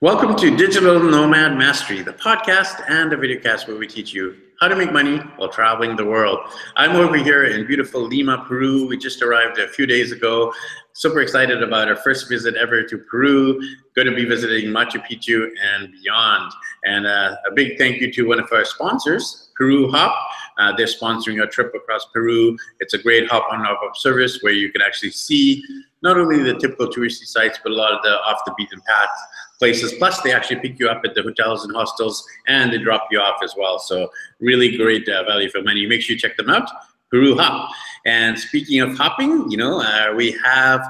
Welcome to Digital Nomad Mastery, the podcast and the videocast where we teach you how to make money while traveling the world. I'm over here in beautiful Lima, Peru. We just arrived a few days ago. Super excited about our first visit ever to Peru. Going to be visiting Machu Picchu and beyond. And uh, a big thank you to one of our sponsors, Peru Hop. Uh, they're sponsoring a trip across Peru. It's a great hop on hop off service where you can actually see not only the typical touristy sites, but a lot of the off the beaten path places. Plus, they actually pick you up at the hotels and hostels and they drop you off as well. So, really great uh, value for money. Make sure you check them out. Peru Hop. And speaking of hopping, you know, uh, we have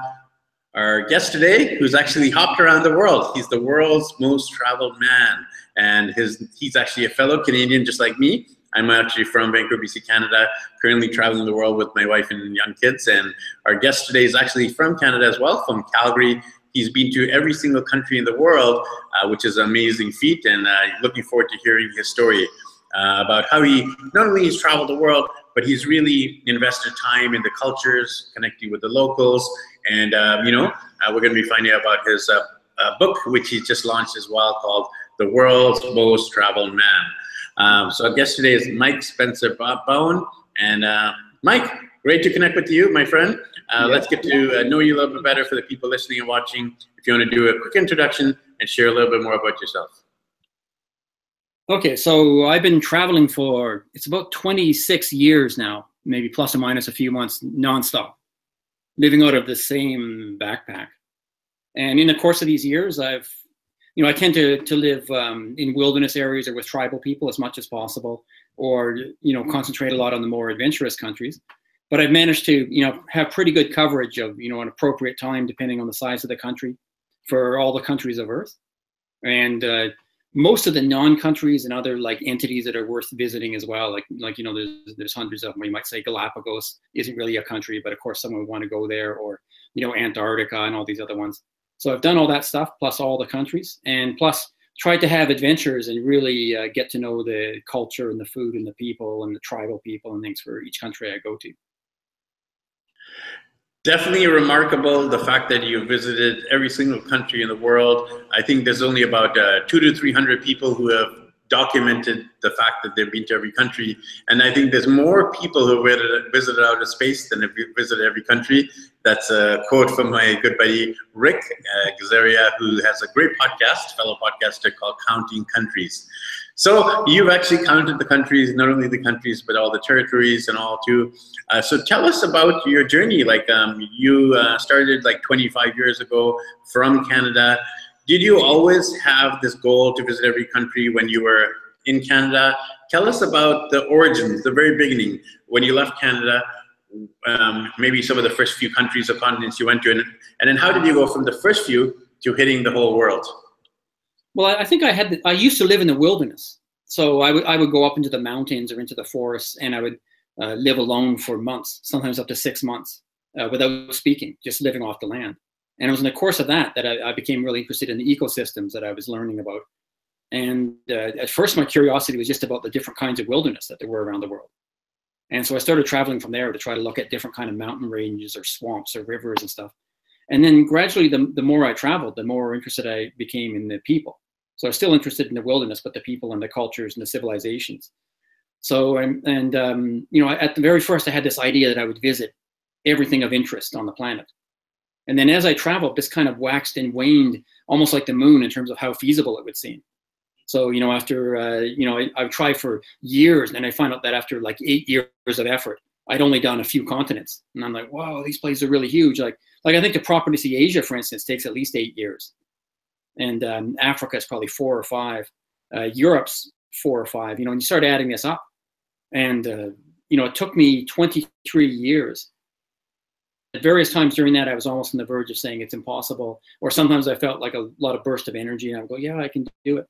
our guest today who's actually hopped around the world. He's the world's most traveled man. And his he's actually a fellow Canadian, just like me. I'm actually from Vancouver, BC, Canada, currently traveling the world with my wife and young kids. And our guest today is actually from Canada as well, from Calgary. He's been to every single country in the world, uh, which is an amazing feat. And uh, looking forward to hearing his story uh, about how he not only has traveled the world, but he's really invested time in the cultures, connecting with the locals. And, um, you know, uh, we're going to be finding out about his uh, uh, book, which he just launched as well, called The World's Most Traveled Man. Um, so our guest today is Mike Spencer Bown. And uh, Mike, great to connect with you, my friend. Uh, Let's get to uh, know you a little bit better for the people listening and watching. If you want to do a quick introduction and share a little bit more about yourself. Okay, so I've been traveling for it's about 26 years now, maybe plus or minus a few months nonstop, living out of the same backpack. And in the course of these years, I've you know, I tend to to live um, in wilderness areas or with tribal people as much as possible, or you know, concentrate a lot on the more adventurous countries. But I've managed to you know have pretty good coverage of you know an appropriate time depending on the size of the country for all the countries of Earth, and uh, most of the non-countries and other like entities that are worth visiting as well. Like like you know, there's there's hundreds of them. You might say Galapagos isn't really a country, but of course someone would want to go there, or you know Antarctica and all these other ones. So I've done all that stuff, plus all the countries, and plus tried to have adventures and really uh, get to know the culture and the food and the people and the tribal people and things for each country I go to. Definitely remarkable the fact that you visited every single country in the world. I think there's only about uh, two to three hundred people who have documented the fact that they've been to every country. And I think there's more people who visited outer space than have visited every country. That's a quote from my good buddy Rick uh, Gazarian, who has a great podcast, fellow podcaster called Counting Countries. So you've actually counted the countries, not only the countries, but all the territories and all too. Uh, so tell us about your journey. Like um, you uh, started like 25 years ago from Canada did you always have this goal to visit every country when you were in Canada? Tell us about the origins, the very beginning, when you left Canada, um, maybe some of the first few countries or continents you went to, and, and then how did you go from the first few to hitting the whole world? Well, I think I had, the, I used to live in the wilderness. So I would, I would go up into the mountains or into the forests and I would uh, live alone for months, sometimes up to six months uh, without speaking, just living off the land. And it was in the course of that that I, I became really interested in the ecosystems that I was learning about. And uh, at first, my curiosity was just about the different kinds of wilderness that there were around the world. And so I started traveling from there to try to look at different kind of mountain ranges or swamps or rivers and stuff. And then gradually, the, the more I traveled, the more interested I became in the people. So I was still interested in the wilderness, but the people and the cultures and the civilizations. So, and, and um, you know, at the very first, I had this idea that I would visit everything of interest on the planet. And then as I traveled, this kind of waxed and waned, almost like the moon in terms of how feasible it would seem. So, you know, after, uh, you know, I, I've tried for years and I find out that after like eight years of effort, I'd only done a few continents. And I'm like, wow, these places are really huge. Like, like I think the proper to see Asia, for instance, takes at least eight years. And um, Africa is probably four or five. Uh, Europe's four or five, you know, and you start adding this up. And, uh, you know, it took me 23 years at various times during that, I was almost on the verge of saying it's impossible. Or sometimes I felt like a lot of burst of energy, and I would go, "Yeah, I can do it."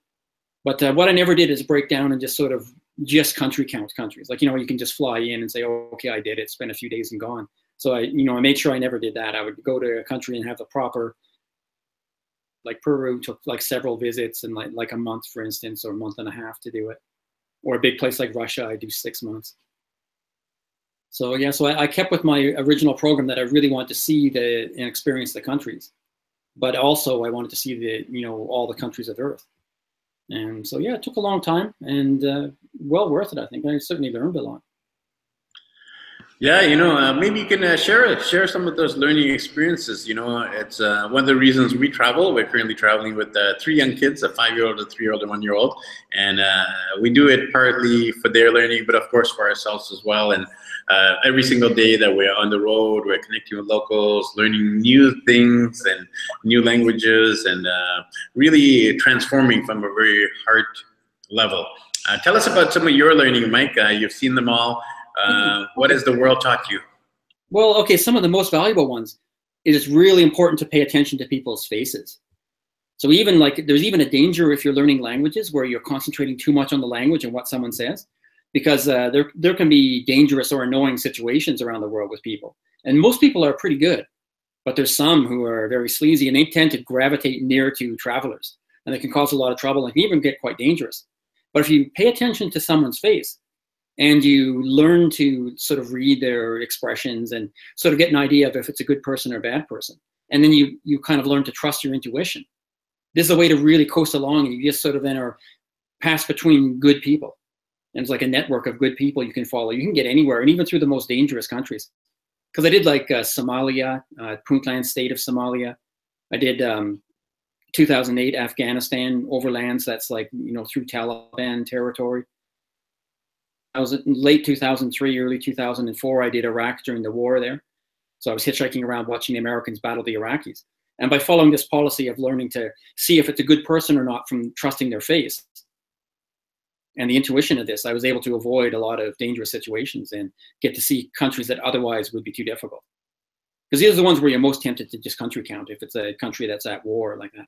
But uh, what I never did is break down and just sort of just country count countries. Like you know, you can just fly in and say, oh, "Okay, I did it." Spend a few days and gone. So I, you know, I made sure I never did that. I would go to a country and have the proper, like Peru took like several visits and like like a month, for instance, or a month and a half to do it. Or a big place like Russia, I do six months. So yeah, so I, I, kept with my original program that I really wanted to see the and experience the countries. but also I wanted to see the you know all the countries of Earth. And so yeah, it took a long time and uh, well worth it. I think I certainly learned a lot. Yeah, you know, uh, maybe you can uh, share share some of those learning experiences. You know, it's uh, one of the reasons we travel. We're currently traveling with uh, three young kids, a five-year-old, a three-year-old, and one-year-old, and uh, we do it partly for their learning, but of course for ourselves as well. And uh, every single day that we're on the road, we're connecting with locals, learning new things and new languages, and really transforming from a very heart level. tell us about some of your learning, Mike. you've seen them all. Uh, what has the world taught you? Well, okay, some of the most valuable ones. It is really important to pay attention to people's faces. So even like there's even a danger if you're learning languages where you're concentrating too much on the language and what someone says, because uh, there there can be dangerous or annoying situations around the world with people. And most people are pretty good, but there's some who are very sleazy and they tend to gravitate near to travelers, and they can cause a lot of trouble and can even get quite dangerous. But if you pay attention to someone's face, and you learn to sort of read their expressions and sort of get an idea of if it's a good person or a bad person. And then you you kind of learn to trust your intuition. This is a way to really coast along and you just sort of then are pass between good people. And it's like a network of good people you can follow. You can get anywhere and even through the most dangerous countries. Because i did like uh, somalia uh, puntland state of somalia. I did um, 2008 afghanistan overlands that's like you know through taliban territory I was in late 2003, early 2004. I did Iraq during the war there. So I was hitchhiking around watching the Americans battle the Iraqis. And by following this policy of learning to see if it's a good person or not from trusting their face and the intuition of this, I was able to avoid a lot of dangerous situations and get to see countries that otherwise would be too difficult. Because these are the ones where you're most tempted to just country count if it's a country that's at war like that.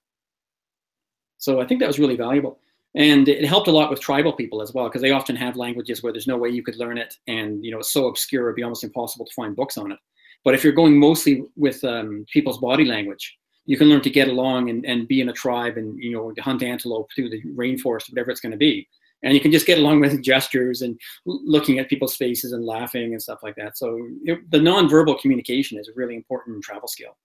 So I think that was really valuable and it helped a lot with tribal people as well because they often have languages where there's no way you could learn it and you know it's so obscure it'd be almost impossible to find books on it. But if you're going mostly with um, people's body language you can learn to get along and, and be in a tribe and you know hunt antelope through the rainforest whatever it's going to be. And you can just get along with gestures and looking at people's faces and laughing and stuff like that. So it, the nonverbal communication is a really important travel skill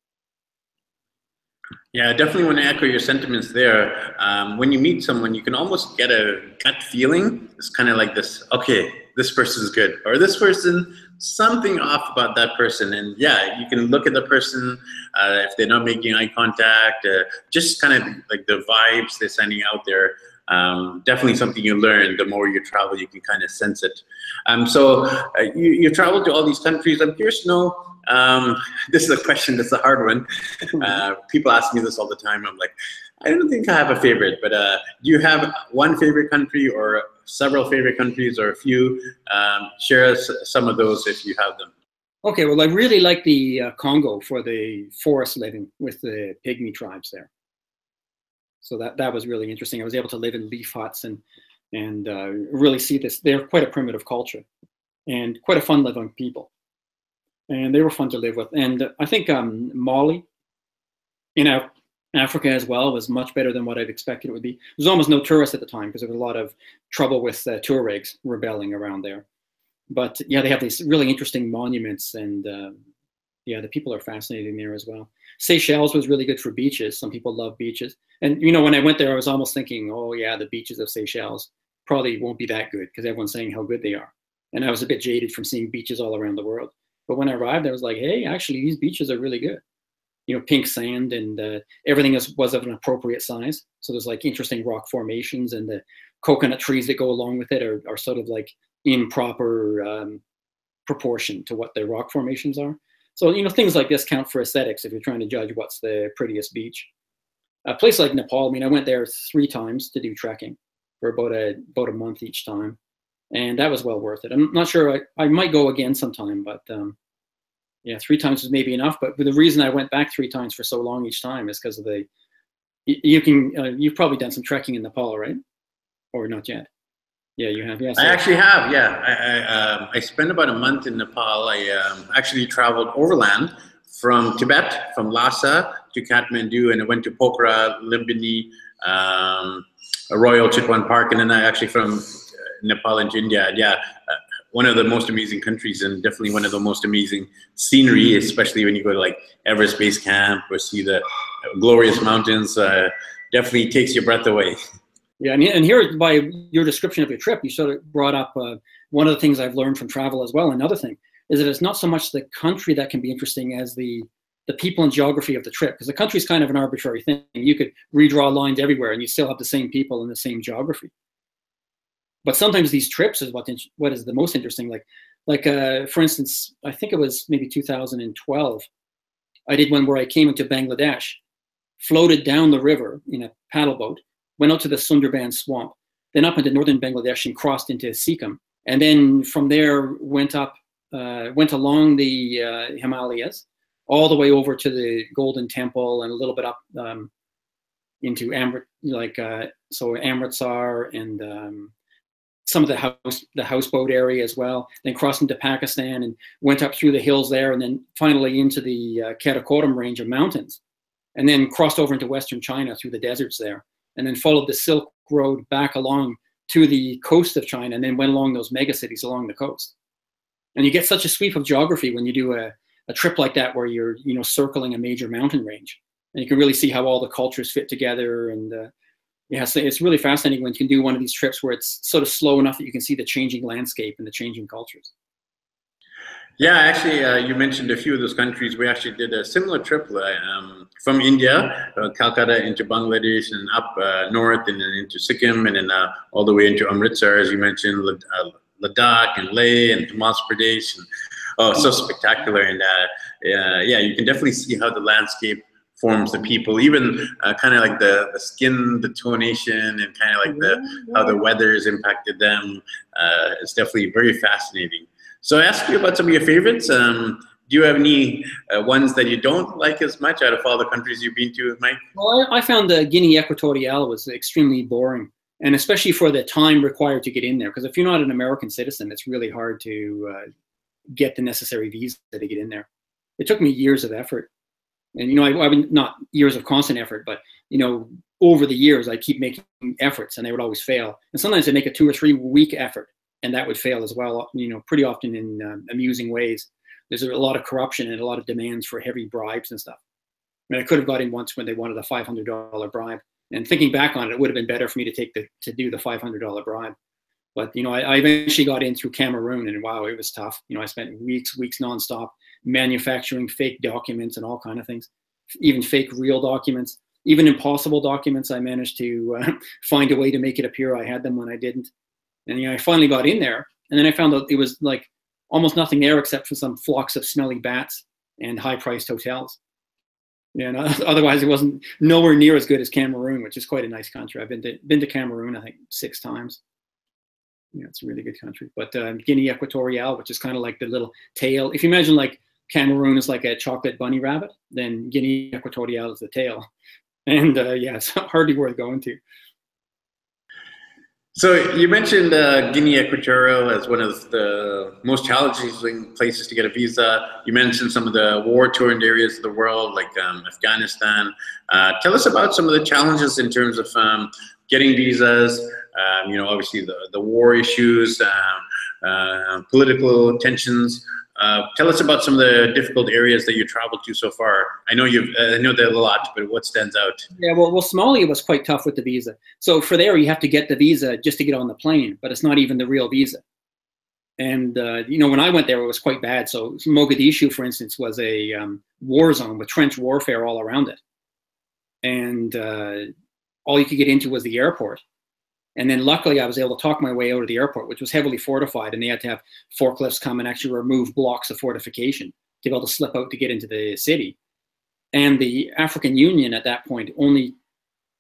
yeah, I definitely want to echo your sentiments there. Um, when you meet someone, you can almost get a gut feeling. It's kind of like this, okay, this person is good, or this person, something off about that person. And yeah, you can look at the person uh, if they're not making eye contact, uh, just kind of like the vibes they're sending out there. Um, definitely something you learn. The more you travel, you can kind of sense it. Um, so uh, you, you travel to all these countries. I'm curious to know um, this is a question that's a hard one. Uh, people ask me this all the time. I'm like, I don't think I have a favorite, but uh, do you have one favorite country or several favorite countries or a few? Um, share us some of those if you have them. Okay, well, I really like the uh, Congo for the forest living with the pygmy tribes there. So that, that was really interesting. I was able to live in leaf huts and, and uh, really see this. They're quite a primitive culture and quite a fun living people and they were fun to live with. And I think um, Mali, you know, Africa as well was much better than what I'd expected it would be. There was almost no tourists at the time because there was a lot of trouble with uh, Tuaregs rebelling around there. But yeah, they have these really interesting monuments, and uh, yeah, the people are fascinating there as well. Seychelles was really good for beaches. Some people love beaches, and you know, when I went there, I was almost thinking, oh yeah, the beaches of Seychelles probably won't be that good because everyone's saying how good they are. And I was a bit jaded from seeing beaches all around the world. But when I arrived, I was like, hey, actually, these beaches are really good. You know, pink sand and uh, everything is, was of an appropriate size. So there's like interesting rock formations and the coconut trees that go along with it are, are sort of like in proper um, proportion to what the rock formations are. So, you know, things like this count for aesthetics if you're trying to judge what's the prettiest beach. A place like Nepal, I mean, I went there three times to do trekking for about a, about a month each time and that was well worth it. I'm not sure I, I might go again sometime, but um, yeah, three times was maybe enough. But the reason I went back three times for so long each time is because of the you can uh, you've probably done some trekking in Nepal, right? Or not yet? Yeah, you have. Yes, I actually have. Yeah, I I, um, I spent about a month in Nepal. I um, actually traveled overland from Tibet, from Lhasa to Kathmandu, and I went to Pokhara, Lumbini, um, Royal Chitwan Park, and then I actually from Nepal and India. Yeah, uh, one of the most amazing countries and definitely one of the most amazing scenery, especially when you go to like Everest Base Camp or see the glorious mountains. Uh, definitely takes your breath away. Yeah, and, and here by your description of your trip, you sort of brought up uh, one of the things I've learned from travel as well. Another thing is that it's not so much the country that can be interesting as the the people and geography of the trip, because the country is kind of an arbitrary thing. You could redraw lines everywhere, and you still have the same people and the same geography. But sometimes these trips is what what is the most interesting. Like, like uh, for instance, I think it was maybe 2012. I did one where I came into Bangladesh, floated down the river in a paddle boat, went out to the Sundarban swamp, then up into northern Bangladesh and crossed into Sikkim, and then from there went up, uh, went along the uh, Himalayas, all the way over to the Golden Temple and a little bit up um, into Amrit, like uh, so Amritsar and um, some of the house the houseboat area as well. Then crossed into Pakistan and went up through the hills there, and then finally into the uh, Karakoram range of mountains, and then crossed over into Western China through the deserts there, and then followed the Silk Road back along to the coast of China, and then went along those megacities along the coast. And you get such a sweep of geography when you do a, a trip like that, where you're you know circling a major mountain range, and you can really see how all the cultures fit together and uh, yeah, so it's really fascinating when you can do one of these trips where it's sort of slow enough that you can see the changing landscape and the changing cultures. Yeah, actually, uh, you mentioned a few of those countries. We actually did a similar trip um, from India, uh, Calcutta into Bangladesh, and up uh, north and then into Sikkim, and then uh, all the way into Amritsar, as you mentioned, uh, Ladakh and Leh and Himachal Pradesh. And, oh, so spectacular! And uh, yeah, you can definitely see how the landscape forms the people, even uh, kind of like the, the skin, the tonation, and kind of like the how the weather has impacted them. Uh, it's definitely very fascinating. So I asked you about some of your favorites. Um, do you have any uh, ones that you don't like as much out of all the countries you've been to, Mike? Well, I, I found the Guinea Equatorial was extremely boring, and especially for the time required to get in there. Because if you're not an American citizen, it's really hard to uh, get the necessary visa to get in there. It took me years of effort and you know I, have not years of constant effort but you know over the years i keep making efforts and they would always fail. And sometimes i make a two or three week effort and that would fail as well you know pretty often in um, amusing ways. There's a lot of corruption and a lot of demands for heavy bribes and stuff. I mean, I could have got in once when they wanted a $500 bribe. And thinking back on it, it would have been better for me to take the to do the $500 bribe. But you know I, I eventually got in through cameroon and wow it was tough. You know i spent weeks weeks nonstop manufacturing fake documents and all kind of things, even fake real documents, even impossible documents. I managed to uh, find a way to make it appear I had them when I didn't. And you know, I finally got in there, and then I found out it was like almost nothing there except for some flocks of smelly bats and high-priced hotels. And otherwise it wasn't nowhere near as good as Cameroon, which is quite a nice country. I've been to been to Cameroon, I think, six times. Yeah, it's a really good country. But uh, Guinea Equatorial, which is kind of like the little tail. If you imagine like Cameroon is like a chocolate bunny rabbit, then Guinea Equatorial is the tail. And uh, yeah, it's hardly worth going to. So you mentioned uh, Guinea Equatorial as one of the most challenging places to get a visa. You mentioned some of the war-torn areas of the world, like um, Afghanistan. Uh, tell us about some of the challenges in terms of um, getting visas. Um, you know, obviously the the war issues, uh, uh political tensions. Uh, tell us about some of the difficult areas that you traveled to so far. I know you've, uh, I know there's a lot, but what stands out? Yeah, well, well, Somalia was quite tough with the visa. So for there, you have to get the visa just to get on the plane, but it's not even the real visa. And uh, you know, when I went there, it was quite bad. So Mogadishu, for instance, was a um, war zone with trench warfare all around it, and uh, all you could get into was the airport. And then luckily, I was able to talk my way out of the airport, which was heavily fortified, and they had to have forklifts come and actually remove blocks of fortification to be able to slip out to get into the city. And the African Union at that point only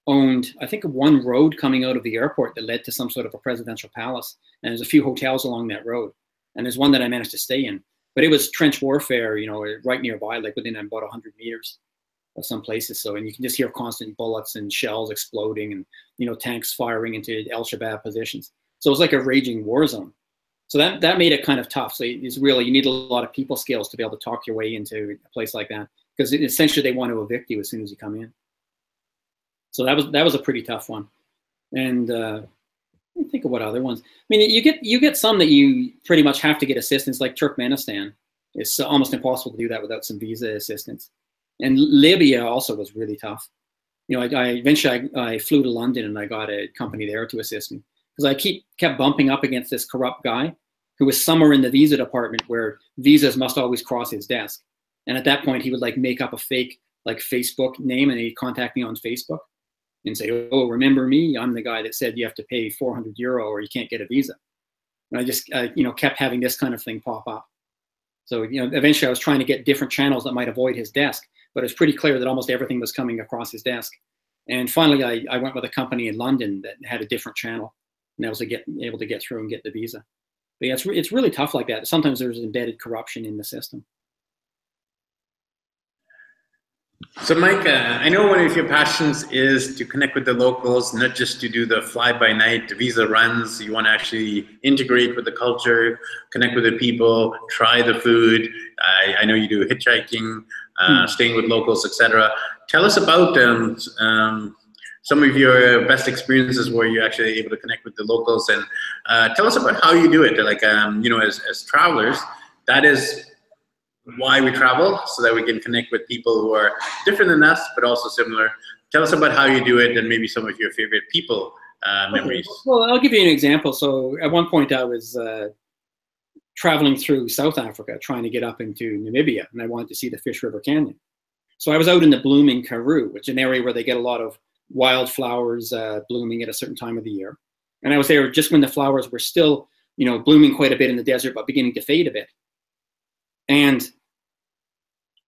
owned, I think, one road coming out of the airport that led to some sort of a presidential palace. And there's a few hotels along that road. And there's one that I managed to stay in. But it was trench warfare, you know, right nearby, like within about 100 meters of some places. So, and you can just hear constant bullets and shells exploding and, you know, tanks firing into El Shabaab positions. So it was like a raging war zone. So that, that made it kind of tough. So it's really, you need a lot of people skills to be able to talk your way into a place like that because essentially they want to evict you as soon as you come in. So that was, that was a pretty tough one. And, uh, think of what other ones. I mean, you get you get some that you pretty much have to get assistance, like Turkmenistan. It's almost impossible to do that without some visa assistance. And Libya also was really tough. You know, I, I eventually I, I, flew to London and I got a company there to assist me because I keep kept bumping up against this corrupt guy who was somewhere in the visa department where visas must always cross his desk. And at that point, he would like make up a fake like Facebook name and he'd contact me on Facebook and say, "Oh, remember me? I'm the guy that said you have to pay 400 euro or you can't get a visa." And I just, uh, you know, kept having this kind of thing pop up. So, you know, eventually I was trying to get different channels that might avoid his desk, but it's pretty clear that almost everything was coming across his desk. And finally, I, I went with a company in London that had a different channel, and I was get, able to get through and get the visa. But yeah, it's, it's really tough like that. Sometimes there's embedded corruption in the system. So, Mike, uh, I know one of your passions is to connect with the locals, not just to do the fly by night visa runs. You want to actually integrate with the culture, connect with the people, try the food. I, I know you do hitchhiking, uh, hmm. staying with locals, etc. Tell us about um, um, some of your best experiences where you're actually able to connect with the locals, and uh, tell us about how you do it. Like, um, you know, as, as travelers, that is why we travel so that we can connect with people who are different than us but also similar tell us about how you do it and maybe some of your favorite people uh, memories well i'll give you an example so at one point i was uh, traveling through south africa trying to get up into namibia and i wanted to see the fish river canyon so i was out in the blooming karoo which is an area where they get a lot of wildflowers uh, blooming at a certain time of the year and i was there just when the flowers were still you know blooming quite a bit in the desert but beginning to fade a bit and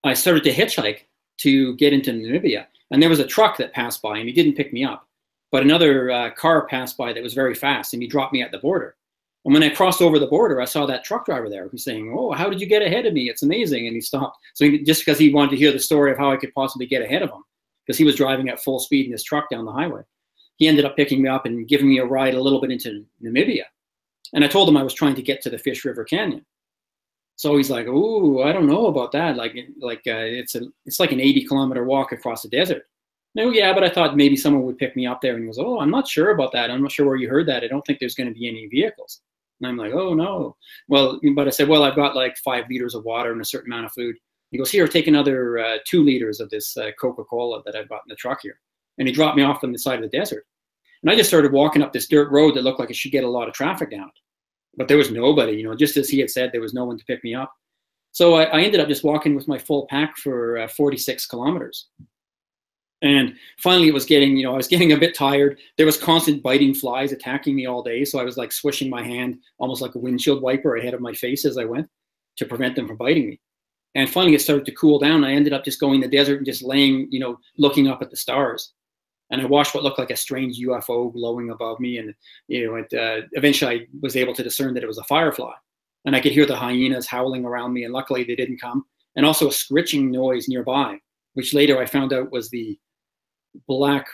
I started to hitchhike to get into Namibia. And there was a truck that passed by and he didn't pick me up. But another uh, car passed by that was very fast and he dropped me at the border. And when I crossed over the border, I saw that truck driver there who's saying, Oh, how did you get ahead of me? It's amazing. And he stopped. So he, just because he wanted to hear the story of how I could possibly get ahead of him, because he was driving at full speed in his truck down the highway, he ended up picking me up and giving me a ride a little bit into Namibia. And I told him I was trying to get to the Fish River Canyon. So he's like, "Oh, I don't know about that. Like, like uh, it's a, it's like an 80 kilometer walk across the desert." No, yeah, but I thought maybe someone would pick me up there. And he goes, "Oh, I'm not sure about that. I'm not sure where you heard that. I don't think there's going to be any vehicles." And I'm like, "Oh no." Well, but I said, "Well, I've got like five liters of water and a certain amount of food." He goes, "Here, take another uh, two liters of this uh, Coca-Cola that I've got in the truck here." And he dropped me off on the side of the desert. And I just started walking up this dirt road that looked like it should get a lot of traffic down it but there was nobody, you know, just as he had said, there was no one to pick me up. So I, I ended up just walking with my full pack for uh, 46 kilometers. And finally, it was getting, you know, I was getting a bit tired. There was constant biting flies attacking me all day. So I was like swishing my hand almost like a windshield wiper ahead of my face as I went to prevent them from biting me. And finally, it started to cool down. I ended up just going in the desert and just laying, you know, looking up at the stars and I watched what looked like a strange UFO glowing above me. And you know, it, uh, eventually I was able to discern that it was a firefly, and I could hear the hyenas howling around me. And luckily, they didn't come. And also a scritching noise nearby, which later I found out was the black,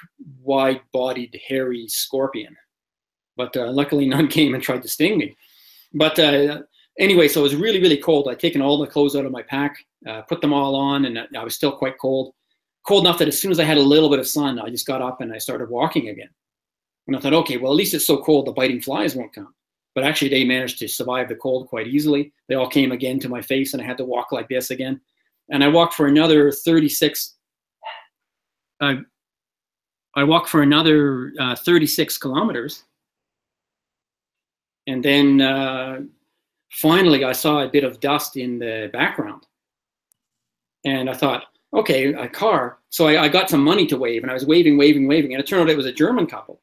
wide-bodied, hairy scorpion. But uh, luckily, none came and tried to sting me. But uh, anyway, so it was really, really cold. I'd taken all the clothes out of my pack, uh, put them all on, and I was still quite cold cold enough that as soon as I had a little bit of sun, I just got up and I started walking again. And I thought, okay, well, at least it's so cold the biting flies won't come. But actually, they managed to survive the cold quite easily. They all came again to my face, and I had to walk like this again. And I walked for another 36. Uh, I walked for another uh, 36 kilometers. And then uh, finally, I saw a bit of dust in the background. And I thought, okay, a car. So I, I, got some money to wave, and I was waving, waving, waving, and it turned out it was a German couple.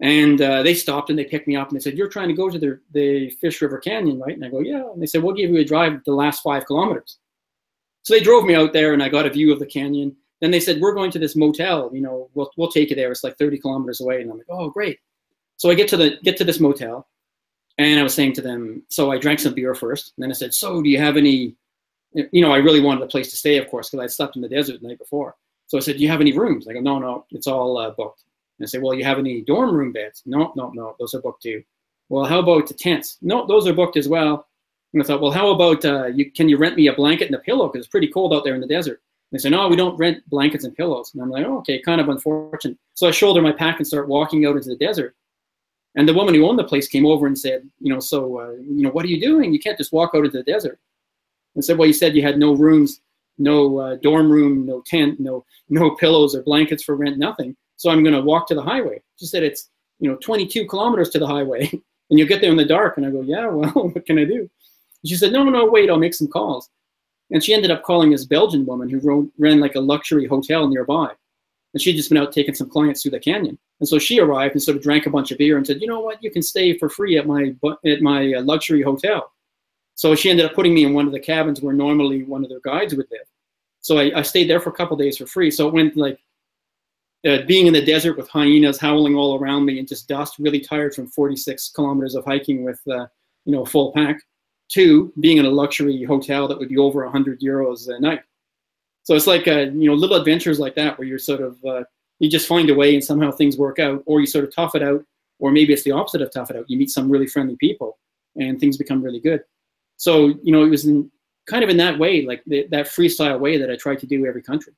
And uh, they stopped and they picked me up and they said, "You're trying to go to the the Fish River Canyon, right?" And I go, "Yeah." And they said, "We'll give you a drive the last five kilometers." So they drove me out there, and I got a view of the canyon. Then they said, "We're going to this motel. You know, we'll we'll take you there. It's like 30 kilometers away." And I'm like, "Oh, great!" So I get to the get to this motel, and I was saying to them, so I drank some beer first, and then I said, "So, do you have any you know, I really wanted a place to stay, of course, because I slept in the desert the night before. So I said, "Do you have any rooms?" I go, "No, no, it's all uh, booked." And I say, "Well, you have any dorm room beds?" No, no, no, those are booked too. Well, how about the tents? No, those are booked as well. And I thought, well, how about uh, you? Can you rent me a blanket and a pillow? Because it's pretty cold out there in the desert. They say, no, we don't rent blankets and pillows. And I'm like, oh, okay, kind of unfortunate. So I shoulder my pack and start walking out into the desert. And the woman who owned the place came over and said, you know, so, uh, you know, what are you doing? You can't just walk out into the desert and said, well, you said you had no rooms no uh, dorm room, no tent, no no pillows or blankets for rent, nothing. So I'm going to walk to the highway. She said it's you know 22 kilometers to the highway, and you'll get there in the dark. And I go, yeah, well, what can I do? She said, no, no, wait, I'll make some calls. And she ended up calling this Belgian woman who ran like a luxury hotel nearby. And she'd just been out taking some clients through the canyon. And so she arrived and sort of drank a bunch of beer and said, you know what, you can stay for free at my at my uh, luxury hotel. So she ended up putting me in one of the cabins where normally one of their guides would live. So I, I stayed there for a couple days for free. So it went like uh, being in the desert with hyenas howling all around me and just dust, really tired from 46 kilometers of hiking with uh, you know a full pack, to being in a luxury hotel that would be over 100 euros a night. So it's like uh, you know little adventures like that where you're sort of uh, you just find a way and somehow things work out, or you sort of tough it out, or maybe it's the opposite of tough it out. You meet some really friendly people and things become really good. So you know it was in, kind of in that way, like the, that freestyle way that I tried to do every country.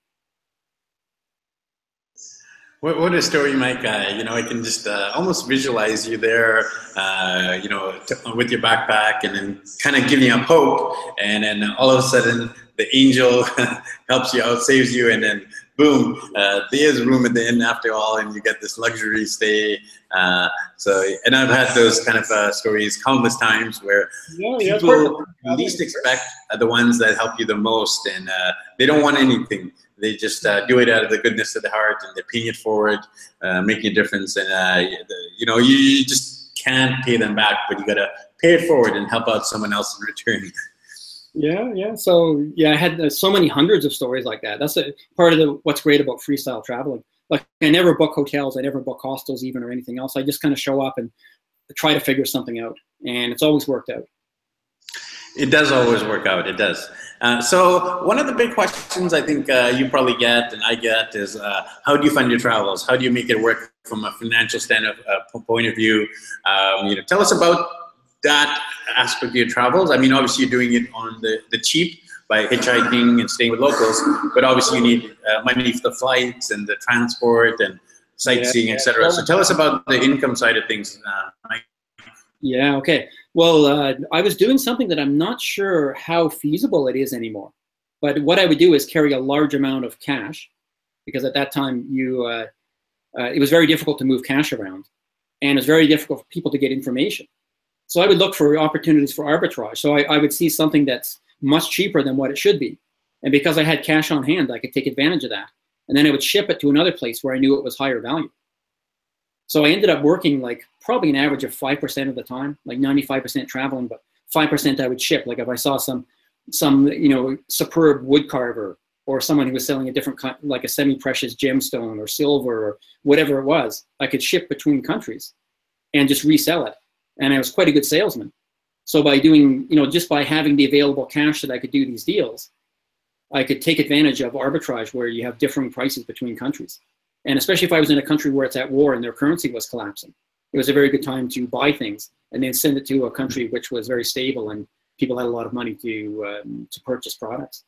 What, what a story, Mike. Uh, you know, I can just uh, almost visualize you there, uh, you know, with your backpack and then kind of giving up hope. And then all of a sudden, the angel helps you out, saves you, and then boom, uh, there's room at the inn after all, and you get this luxury stay. Uh, so, and I've had those kind of uh, stories countless times where yeah, yeah, people least expect are the ones that help you the most, and they don't want anything they just uh, do it out of the goodness of the heart and they're paying it forward, uh, making a difference. And, uh, you know, you, you, just can't pay them back, but you got to pay it forward and help out someone else in return. Yeah, yeah. So, yeah, I had uh, so many hundreds of stories like that. That's a part of the, what's great about freestyle traveling. Like, I never book hotels, I never book hostels, even or anything else. I just kind of show up and try to figure something out. And it's always worked out. It does always work out. It does. Uh, so one of the big questions I think uh, you probably get and I get is uh, how do you fund your travels? How do you make it work from a financial stand of, uh, point of view? Um, you know, tell us about that aspect of your travels. I mean, obviously you're doing it on the, the cheap by hitchhiking and staying with locals, but obviously you need uh, money for the flights and the transport and sightseeing, yeah, etc. So tell us about the income side of things, Mike. Yeah. Okay. Well, uh, I was doing something that I'm not sure how feasible it is anymore. But what I would do is carry a large amount of cash, because at that time you, uh, uh, it was very difficult to move cash around, and it's very difficult for people to get information. So I would look for opportunities for arbitrage. So I, I would see something that's much cheaper than what it should be, and because I had cash on hand, I could take advantage of that. And then I would ship it to another place where I knew it was higher value. So I ended up working like probably an average of 5% of the time, like 95% traveling, but 5% I would ship. Like if I saw some, some, you know, superb wood carver or someone who was selling a different, kind like a semi-precious gemstone or silver or whatever it was, I could ship between countries and just resell it. And I was quite a good salesman. So by doing, you know, just by having the available cash that I could do these deals, I could take advantage of arbitrage where you have differing prices between countries. And especially if I was in a country where it's at war and their currency was collapsing, it was a very good time to buy things and then send it to a country which was very stable and people had a lot of money to um, to purchase products.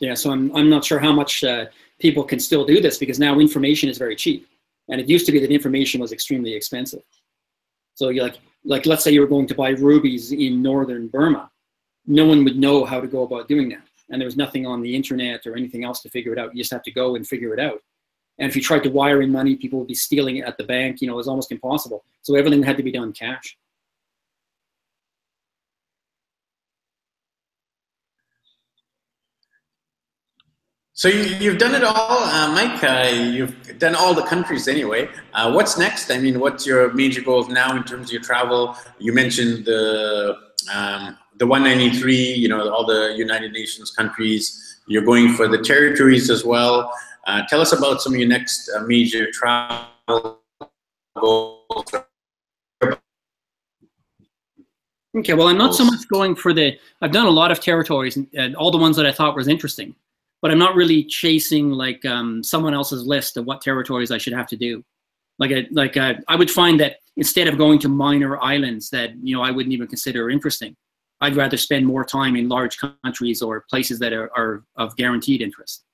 Yeah, so I'm, I'm not sure how much uh, people can still do this because now information is very cheap. And it used to be that information was extremely expensive. So you like, like let's say you were going to buy rubies in northern Burma no one would know how to go about doing that. And there was nothing on the internet or anything else to figure it out. You just have to go and figure it out. And if you tried to wire in money, people would be stealing it at the bank. You know, it was almost impossible. So everything had to be done cash. So you, have done it all, uh, Mike. Uh, you've done all the countries anyway. Uh, what's next? I mean, what's your major goals now in terms of your travel? You mentioned the um, the 193, you know, all the United Nations countries. You're going for the territories as well. Uh, tell us about some of your next uh, major travel goals. Okay, well, I'm not so much going for the. I've done a lot of territories and, all the ones that I thought was interesting, but I'm not really chasing like um, someone else's list of what territories I should have to do. Like, I, like I, I would find that instead of going to minor islands that you know I wouldn't even consider interesting, I'd rather spend more time in large countries or places that are, are of guaranteed interest.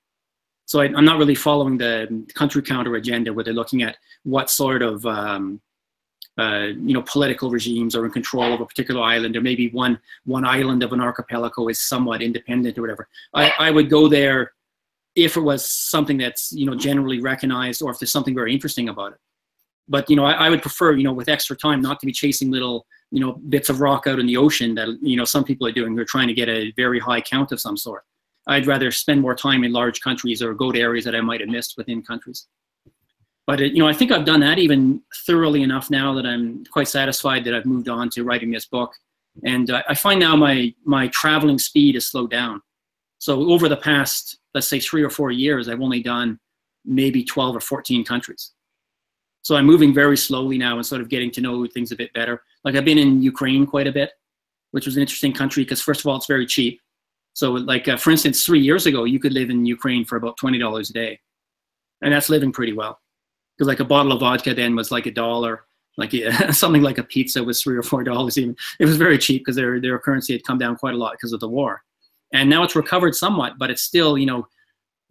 So I, am not really following the country counter agenda where they're looking at what sort of um, uh, you know, political regimes are in control of a particular island, or maybe one one island of an archipelago is somewhat independent or whatever. I, I would go there if it was something that's you know generally recognized, or if there's something very interesting about it. But you know, I, I would prefer you know with extra time not to be chasing little you know bits of rock out in the ocean that you know some people are doing. They're trying to get a very high count of some sort. I'd rather spend more time in large countries or go to areas that I might have missed within countries but it, you know, I think I've done that even thoroughly enough now that I'm quite satisfied that I've moved on to writing this book. And uh, I find now my my traveling speed has slowed down. So over the past, let's say three or four years, I've only done maybe 12 or 14 countries. So I'm moving very slowly now and sort of getting to know things a bit better. Like I've been in Ukraine quite a bit, which was an interesting country because first of all, it's very cheap. So like, uh, for instance, three years ago, you could live in Ukraine for about $20 a day. And that's living pretty well because like a bottle of vodka then was like a dollar like yeah, something like a pizza was three or four dollars even it was very cheap because their their currency had come down quite a lot because of the war and now it's recovered somewhat but it's still you know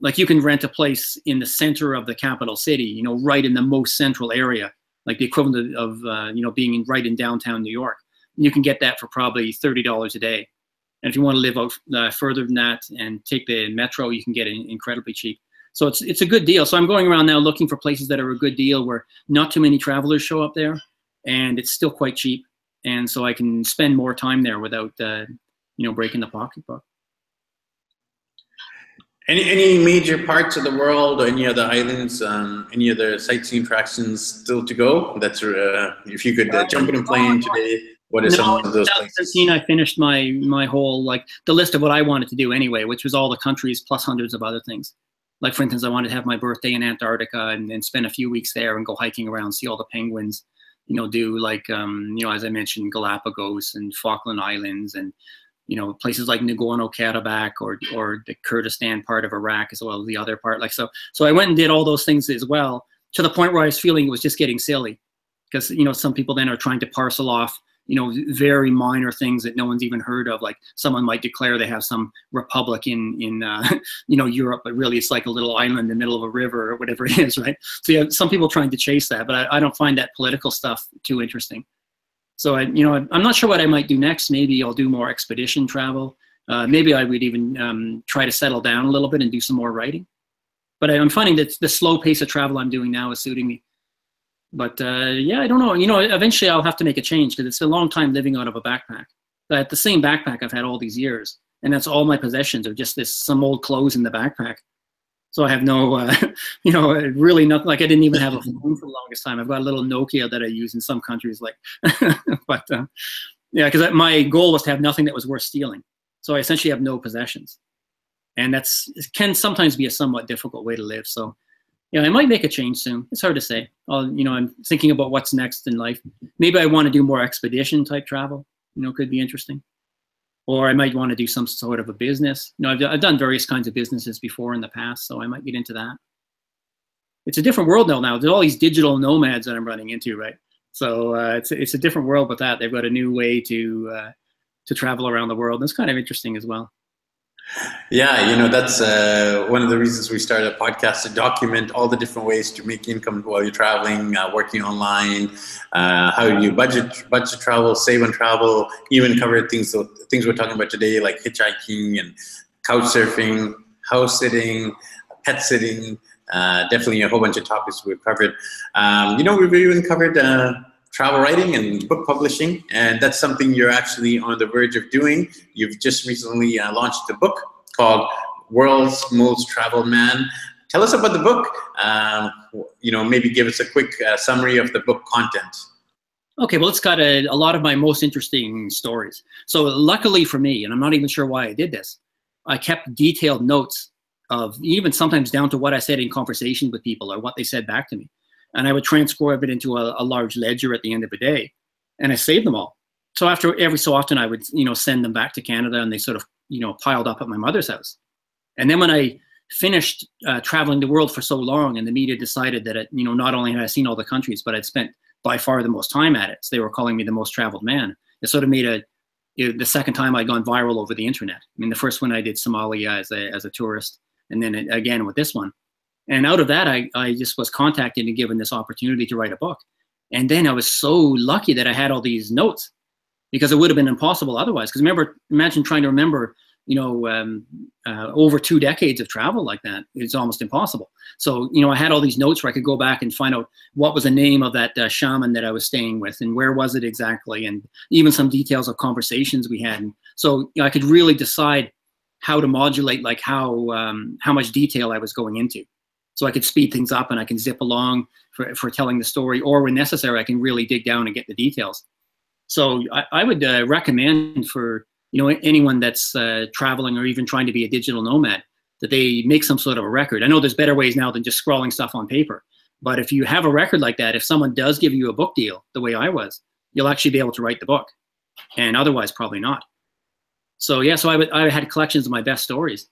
like you can rent a place in the center of the capital city you know right in the most central area like the equivalent of uh, you know being in, right in downtown new york you can get that for probably $30 a day and if you want to live out uh, further than that and take the metro you can get it incredibly cheap so it's it's a good deal. So I'm going around now looking for places that are a good deal where not too many travelers show up there, and it's still quite cheap, and so I can spend more time there without uh, you know breaking the pocketbook. Any any major parts of the world, or any other islands, um, any other sightseeing attractions still to go? That's uh, if you could uh, jump in a plane today. What is no, some of those places? I finished my my whole like the list of what I wanted to do anyway, which was all the countries plus hundreds of other things like for instance, I wanted to have my birthday in Antarctica and, and spend a few weeks there and go hiking around, see all the penguins. You know, do like um, you know, as I mentioned, Galapagos and Falkland Islands and you know places like Nagorno-Karabakh or or the Kurdistan part of Iraq as well as the other part. Like so, so I went and did all those things as well to the point where I was feeling it was just getting silly because you know some people then are trying to parcel off you know very minor things that no one's even heard of like someone might declare they have some republic in in uh, you know europe but really it's like a little island in the middle of a river or whatever it is right so you have some people trying to chase that but i, I don't find that political stuff too interesting so i you know i'm not sure what i might do next maybe i'll do more expedition travel uh, maybe i would even um, try to settle down a little bit and do some more writing but i'm finding that the slow pace of travel i'm doing now is suiting me but uh, yeah, I don't know. You know, eventually I'll have to make a change because it's a long time living out of a backpack. But the same backpack I've had all these years, and that's all my possessions are just this some old clothes in the backpack. So I have no, uh, you know, really nothing. Like I didn't even have a phone for the longest time. I've got a little Nokia that I use in some countries, like. but uh, yeah, because my goal was to have nothing that was worth stealing. So I essentially have no possessions, and that's can sometimes be a somewhat difficult way to live. So yeah, I might make a change soon. It's hard to say. I'll, you know, I'm thinking about what's next in life. Maybe I want to do more expedition type travel. You know, could be interesting. Or I might want to do some sort of a business. You know, I've, I've done various kinds of businesses before in the past, so I might get into that. It's a different world now. Now there's all these digital nomads that I'm running into, right? So uh, it's it's a different world with that. They've got a new way to uh, to travel around the world. That's kind of interesting as well. Yeah, you know that's uh, one of the reasons we started a podcast to document all the different ways to make income while you're traveling, uh, working online, uh, how you budget budget travel, save on travel, even cover things so things we're talking about today like hitchhiking and couch surfing, house sitting, pet sitting. Uh, definitely a whole bunch of topics we've covered. Um, you know, we've even covered uh, travel writing and book publishing, and that's something you're actually on the verge of doing. You've just recently uh, launched a book called World's Most Traveled Man. Tell us about the book. Um, you know, maybe give us a quick uh, summary of the book content. Okay, well, it's got a, a lot of my most interesting stories. So, luckily for me, and I'm not even sure why I did this, I kept detailed notes of even sometimes down to what I said in conversation with people or what they said back to me and I would transcribe it into a, a, large ledger at the end of the day, and I saved them all. So after every so often, I would you know send them back to Canada, and they sort of you know piled up at my mother's house. And then when I finished uh, traveling the world for so long, and the media decided that it, you know not only had I seen all the countries, but I'd spent by far the most time at it. So they were calling me the most traveled man. It sort of made a the second time I'd gone viral over the internet. I mean, the first one I did Somalia as a as a tourist, and then again with this one. And out of that, I, I just was contacted and given this opportunity to write a book. And then I was so lucky that I had all these notes because it would have been impossible otherwise. Because remember, imagine trying to remember, you know, um, uh, over two decades of travel like that. It's almost impossible. So, you know, I had all these notes where I could go back and find out what was the name of that uh, shaman that I was staying with and where was it exactly, and even some details of conversations we had. And so you know, I could really decide how to modulate, like how um, how much detail I was going into so I could speed things up and I can zip along for, for telling the story, or when necessary, I can really dig down and get the details. So I, I would uh, recommend for you know anyone that's uh, traveling or even trying to be a digital nomad that they make some sort of a record. I know there's better ways now than just scrawling stuff on paper, but if you have a record like that, if someone does give you a book deal, the way I was, you'll actually be able to write the book, and otherwise probably not. So yeah, so I, I had collections of my best stories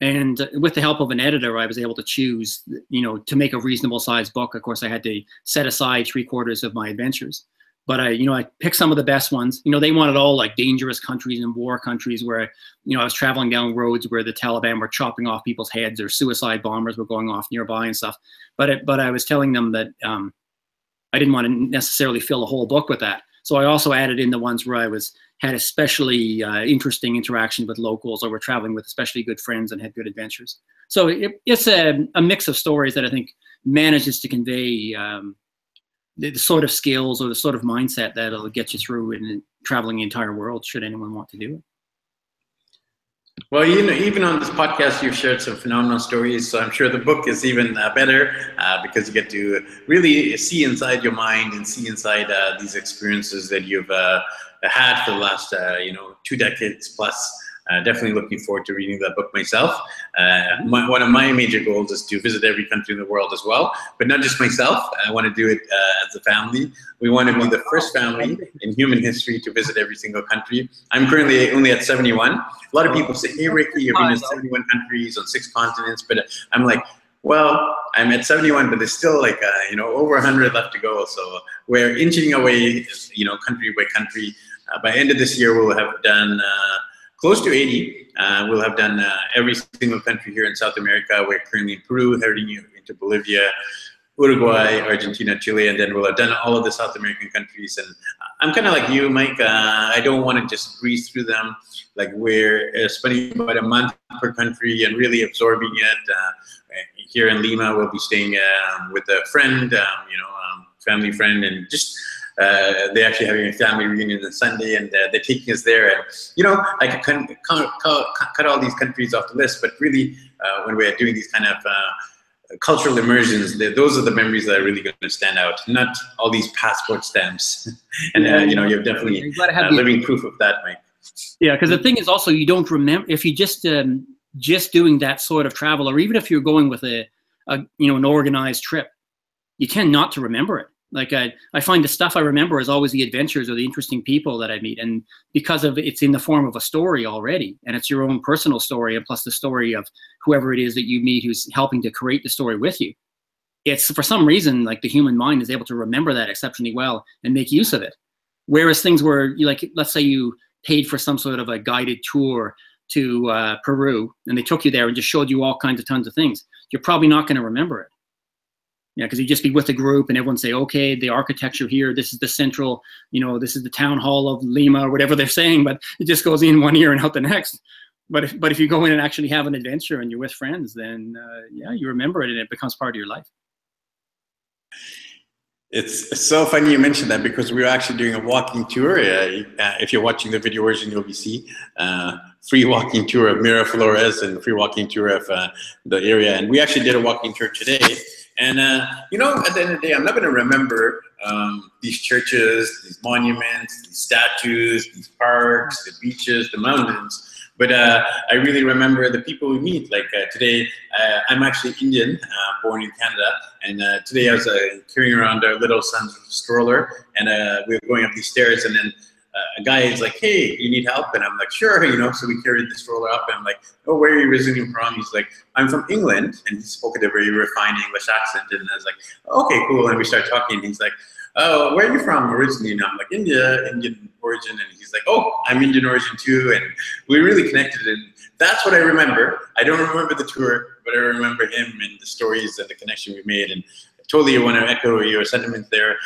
and with the help of an editor i was able to choose you know to make a reasonable sized book. Of course i had to set aside three quarters of my adventures. But i you know i picked some of the best ones. You know they wanted all like dangerous countries and war countries where you know i was traveling down roads where the taliban were chopping off people's heads or suicide bombers were going off nearby and stuff. But it, but i was telling them that um, i didn't want to necessarily fill a whole book with that. So i also added in the ones where i was had especially uh, interesting interaction with locals or were traveling with especially good friends and had good adventures. So it, it's a, a, mix of stories that I think manages to convey um, the, the, sort of skills or the sort of mindset that'll get you through in traveling the entire world should anyone want to do it. Well, you know, even on this podcast, you've shared some phenomenal stories. So I'm sure the book is even uh, better uh, because you get to really see inside your mind and see inside uh, these experiences that you've uh, had for the last uh, you know two decades plus. Uh, definitely looking forward to reading that book myself. Uh, my, one of my major goals is to visit every country in the world as well, but not just myself. I want to do it uh, as a family. We want to be the first family in human history to visit every single country. I'm currently only at 71. A lot of people say, hey, Ricky, you've been in 71 countries on six continents, but I'm like, well, I'm at 71, but there's still like, uh, you know, over 100 left to go. So we're inching away, you know, country by country. Uh, by end of this year, we'll have done uh, close to 80. Uh, we'll have done uh, every single country here in South America. We're currently in Peru, heading into Bolivia, Uruguay, Argentina, Chile, and then we'll have done all of the South American countries. And I'm kind of like you, Mike. Uh, I don't want to just breeze through them. Like we're uh, spending about a month per country and really absorbing it. Uh, here in Lima, we'll be staying um, with a friend, um, you know, um, family friend, and just uh, they're actually having a family reunion on Sunday, and uh, they're taking us there. And you know, I could cut, all these countries off the list, but really, uh, when we're doing these kind of uh, cultural immersions, those are the memories that are really going to stand out. Not all these passport stamps. and uh, you know, you're definitely you uh, living proof of that, Mike. Yeah, because the thing is also you don't remember if you just um, just doing that sort of travel, or even if you're going with a, a you know an organized trip, you tend not to remember it like I, I find the stuff I remember is always the adventures or the interesting people that I meet. And because of it's in the form of a story already, and it's your own personal story, and plus the story of whoever it is that you meet who's helping to create the story with you. It's for some reason like the human mind is able to remember that exceptionally well and make use of it. Whereas things where you like, let's say you paid for some sort of a guided tour to uh, Peru, and they took you there and just showed you all kinds of tons of things. You're probably not going to remember it yeah, because you just be with a group and everyone say, okay, the architecture here, this is the central, you know, this is the town hall of Lima or whatever they're saying, but it just goes in one ear and out the next. But if, but if you go in and actually have an adventure and you're with friends, then uh, yeah, you remember it and it becomes part of your life. It's, it's so funny you mentioned that because we were actually doing a walking tour. Uh, uh, if you're watching the video version, you'll be see uh, free walking tour of Miraflores and free walking tour of uh, the area. And we actually did a walking tour today and, uh, you know, at the end of the day, I'm not going to remember um, these churches, these monuments, these statues, these parks, the beaches, the mountains. But uh, I really remember the people we meet. Like uh, today, uh, I'm actually Indian, uh, born in Canada. And uh, today I was carrying around our little son's stroller. And we were going up these stairs. And then a guy is like, hey, you need help? And I'm like, sure, you know, so we carried the stroller up and I'm like, oh, where are you visiting from? He's like, I'm from England. And he spoke a very refined English accent. And I was like, okay, cool. And we start talking. and He's like, oh, where are you from originally? And I'm like, India, Indian origin. And he's like, oh, I'm Indian origin too. And we really connected. And that's what I remember. I don't remember the tour, but I remember him and the stories and the connection we made. And totally want to echo your sentiments there.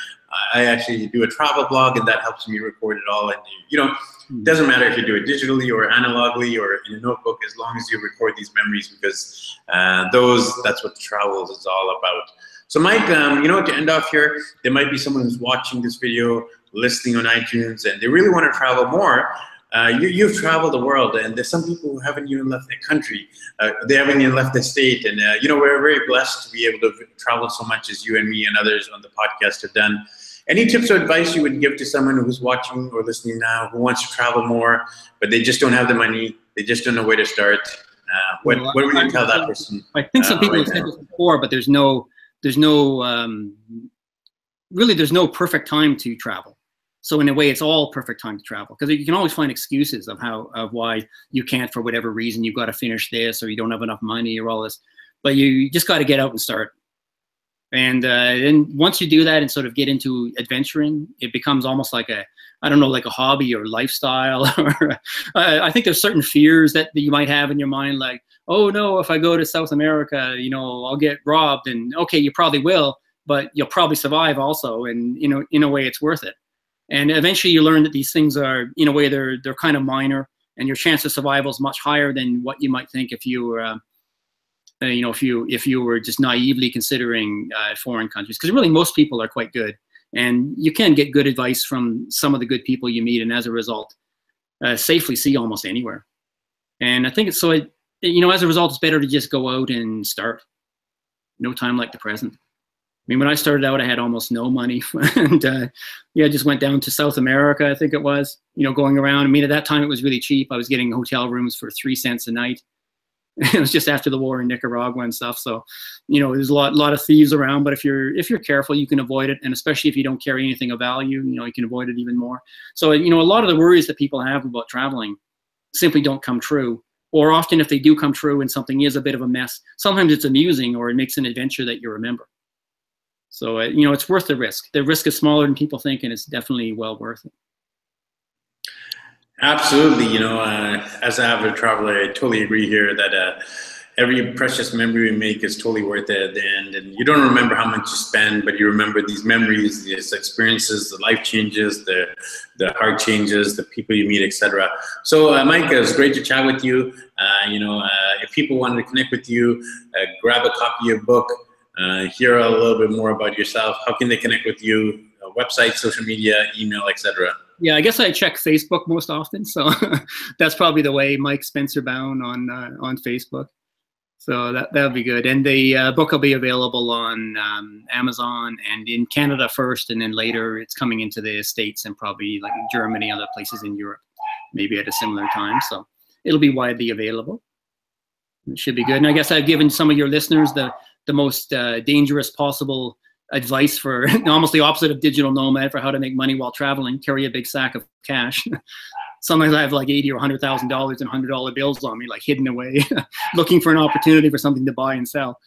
I actually do a travel blog, and that helps me record it all. And you know, it doesn't matter if you do it digitally or analogically or in a notebook, as long as you record these memories, because uh, those that's what travel is all about. So, Mike, um, you know, to end off here, there might be someone who's watching this video, listening on iTunes, and they really want to travel more. Uh, you, have traveled the world, and there's some people who haven't even left their country. Uh, they haven't even left their state, and uh, you know we're very blessed to be able to travel so much as you and me and others on the podcast have done. Any tips or advice you would give to someone who's watching or listening now who wants to travel more, but they just don't have the money, they just don't know where to start? Uh, what, what would you tell that person? I think some uh, people right have said this before, but there's no, there's no, um, really, there's no perfect time to travel. So in a way, it's all perfect time to travel because you can always find excuses of how of why you can't for whatever reason. You've got to finish this, or you don't have enough money, or all this. But you just got to get out and start. And uh, then once you do that and sort of get into adventuring, it becomes almost like a I don't know, like a hobby or lifestyle. or I think there's certain fears that, that you might have in your mind, like, oh no, if I go to South America, you know, I'll get robbed. And okay, you probably will, but you'll probably survive also. And you know, in a way, it's worth it. And eventually you learn that these things are, in a way, they're, they're kind of minor and your chance of survival is much higher than what you might think if you were, uh, uh, you know, if you, if you were just naively considering uh, foreign countries. Because really most people are quite good. And you can get good advice from some of the good people you meet. And as a result, uh, safely see almost anywhere. And I think it's so, it, you know, as a result, it's better to just go out and start. No time like the present mean, when I started out, I had almost no money, and uh, yeah, I just went down to South America. I think it was, you know, going around. I mean, at that time it was really cheap. I was getting hotel rooms for three cents a night. it was just after the war in Nicaragua and stuff. So, you know, there's a lot, lot of thieves around. But if you're if you're careful, you can avoid it, and especially if you don't carry anything of value, you know, you can avoid it even more. So, you know, a lot of the worries that people have about traveling simply don't come true. Or often, if they do come true and something is a bit of a mess, sometimes it's amusing or it makes an adventure that you remember. So, uh, you know, it's worth the risk. The risk is smaller than people think, and it's definitely well worth it. Absolutely. You know, uh, as an avid traveler, I totally agree here that uh, every precious memory we make is totally worth it at the end. And you don't remember how much you spend, but you remember these memories, these experiences, the life changes, the the heart changes, the people you meet, etc. So, uh, Mike, it was great to chat with you. Uh, you know, uh, if people wanted to connect with you, uh, grab a copy of your book uh, hear a little bit more about yourself. How can they connect with you? Uh, website, social media, email, etc. Yeah, I guess I check Facebook most often, so that's probably the way. Mike Spencer Bown on uh, on Facebook. So that that would be good. And the uh, book will be available on um, Amazon and in Canada first, and then later it's coming into the States and probably like Germany, other places in Europe, maybe at a similar time. So it'll be widely available. It should be good. And I guess I've given some of your listeners the the most uh, dangerous possible advice for almost the opposite of digital nomad for how to make money while traveling. Carry a big sack of cash. Sometimes I have like eighty or hundred thousand dollars in hundred dollar bills on me, like hidden away, looking for an opportunity for something to buy and sell.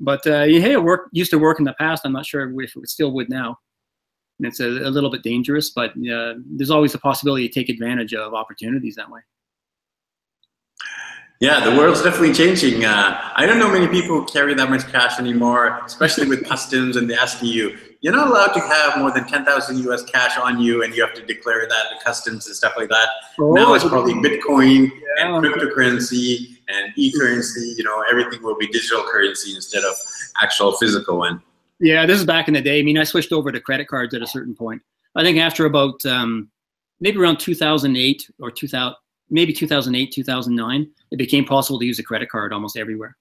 But uh, hey, it worked. Used to work in the past. I'm not sure if it still would now. And it's a, a little bit dangerous, but uh, there's always the possibility to take advantage of opportunities that way. Yeah, the world's definitely changing. Uh, I don't know many people carry that much cash anymore, especially with customs and they asking you, you're not allowed to have more than 10,000 US cash on you and you have to declare that to customs and stuff like that. Oh, now it's probably Bitcoin yeah. and cryptocurrency and e-currency, you know, everything will be digital currency instead of actual physical one. Yeah, this is back in the day. I mean, I switched over to credit cards at a certain point. I think after about um, maybe around 2008 or 2000, maybe 2008, 2009, it became possible to use a credit card almost everywhere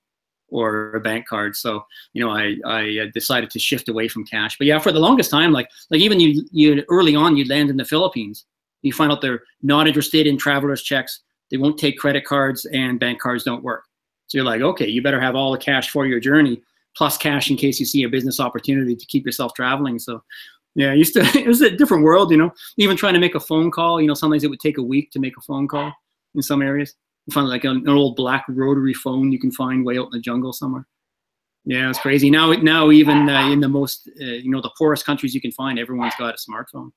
or a bank card. So, you know, I, I uh, decided to shift away from cash. But yeah, for the longest time, like, like even you, you early on, you land in the Philippines, you find out they're not interested in traveler's checks. They won't take credit cards and bank cards don't work. So you're like, okay, you better have all the cash for your journey plus cash in case you see a business opportunity to keep yourself traveling. So yeah, used to, it was a different world, you know, even trying to make a phone call, you know, sometimes it would take a week to make a phone call in some areas. You find like an, an old black rotary phone you can find way out in the jungle somewhere. Yeah, it's crazy. Now, now even uh, in the most, uh, you know, the poorest countries you can find, everyone's got a smartphone.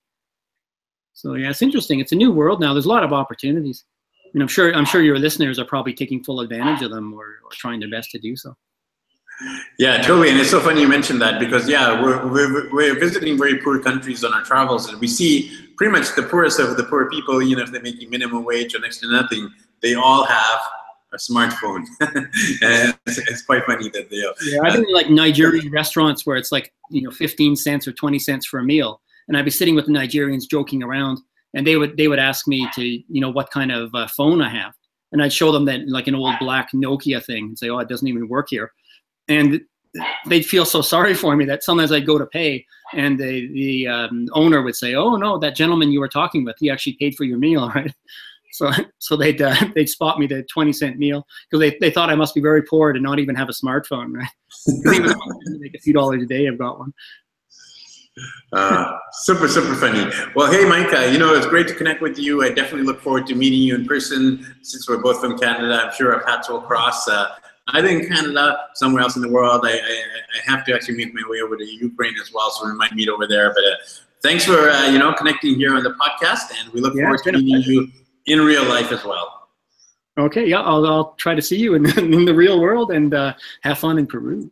So yeah, it's interesting. It's a new world now. There's a lot of opportunities. And I'm sure, I'm sure your listeners are probably taking full advantage of them or, or trying their best to do so. Yeah, totally. And it's so funny you mentioned that because, yeah, we're, we're, we're visiting very poor countries on our travels and we see pretty much the poorest of the poor people, you know, if they're making minimum wage or next to nothing, they all have a smartphone. and it's, it's, quite funny that they are. Yeah, I've been in like Nigerian restaurants where it's like, you know, 15 cents or 20 cents for a meal. And I'd be sitting with the Nigerians joking around and they would, they would ask me to, you know, what kind of uh, phone I have. And I'd show them that like an old black Nokia thing and say, oh, it doesn't even work here and they'd feel so sorry for me that sometimes I'd go to pay and the, the um, owner would say, oh no, that gentleman you were talking with, he actually paid for your meal, right? So, so they'd, uh, they'd spot me the 20 cent meal because they, they thought I must be very poor to not even have a smartphone, right? even make a few dollars a day, I've got one. Uh, super, super funny. Well, hey, Mike, uh, you know, it's great to connect with you. I definitely look forward to meeting you in person since we're both from Canada. I'm sure our paths will cross. Uh, either in Canada, somewhere else in the world. I, I, I, have to actually make my way over to Ukraine as well, so we might meet over there. But uh, thanks for uh, you know connecting here on the podcast, and we look yeah, forward to meeting you in real life as well. Okay, yeah, I'll, I'll try to see you in, in the real world and uh, have fun in Peru.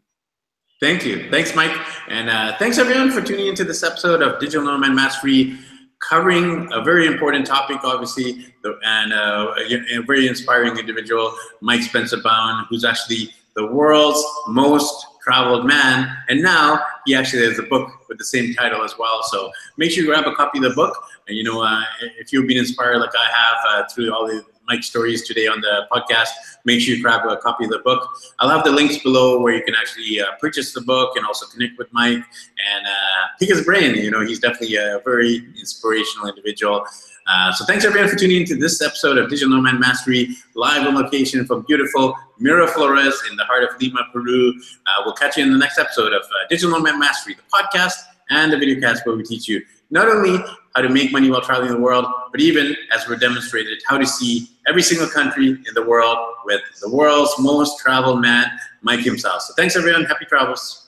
Thank you. Thanks, Mike. And uh, thanks, everyone, for tuning into this episode of Digital Nomad Mastery covering a very important topic, obviously, and uh, a, very inspiring individual, Mike Spencer Bown, who's actually the world's most traveled man. And now he actually has a book with the same title as well. So make sure you grab a copy of the book. And, you know, uh, if you've been inspired like I have uh, through all the Mike stories today on the podcast, make sure you grab a copy of the book. I'll have the links below where you can actually uh, purchase the book and also connect with Mike and uh, pick his brain. You know, he's definitely a very inspirational individual. Uh, so thanks everyone for tuning into this episode of Digital Nomad Mastery, live on location from beautiful Miraflores in the heart of Lima, Peru. Uh, we'll catch you in the next episode of uh, Digital Nomad Mastery, the podcast and the video cast where we teach you not only how to make money while traveling the world, but even, as we're demonstrated, how to see every single country in the world with the world's most traveled man, Mike himself. So thanks, everyone. Happy travels.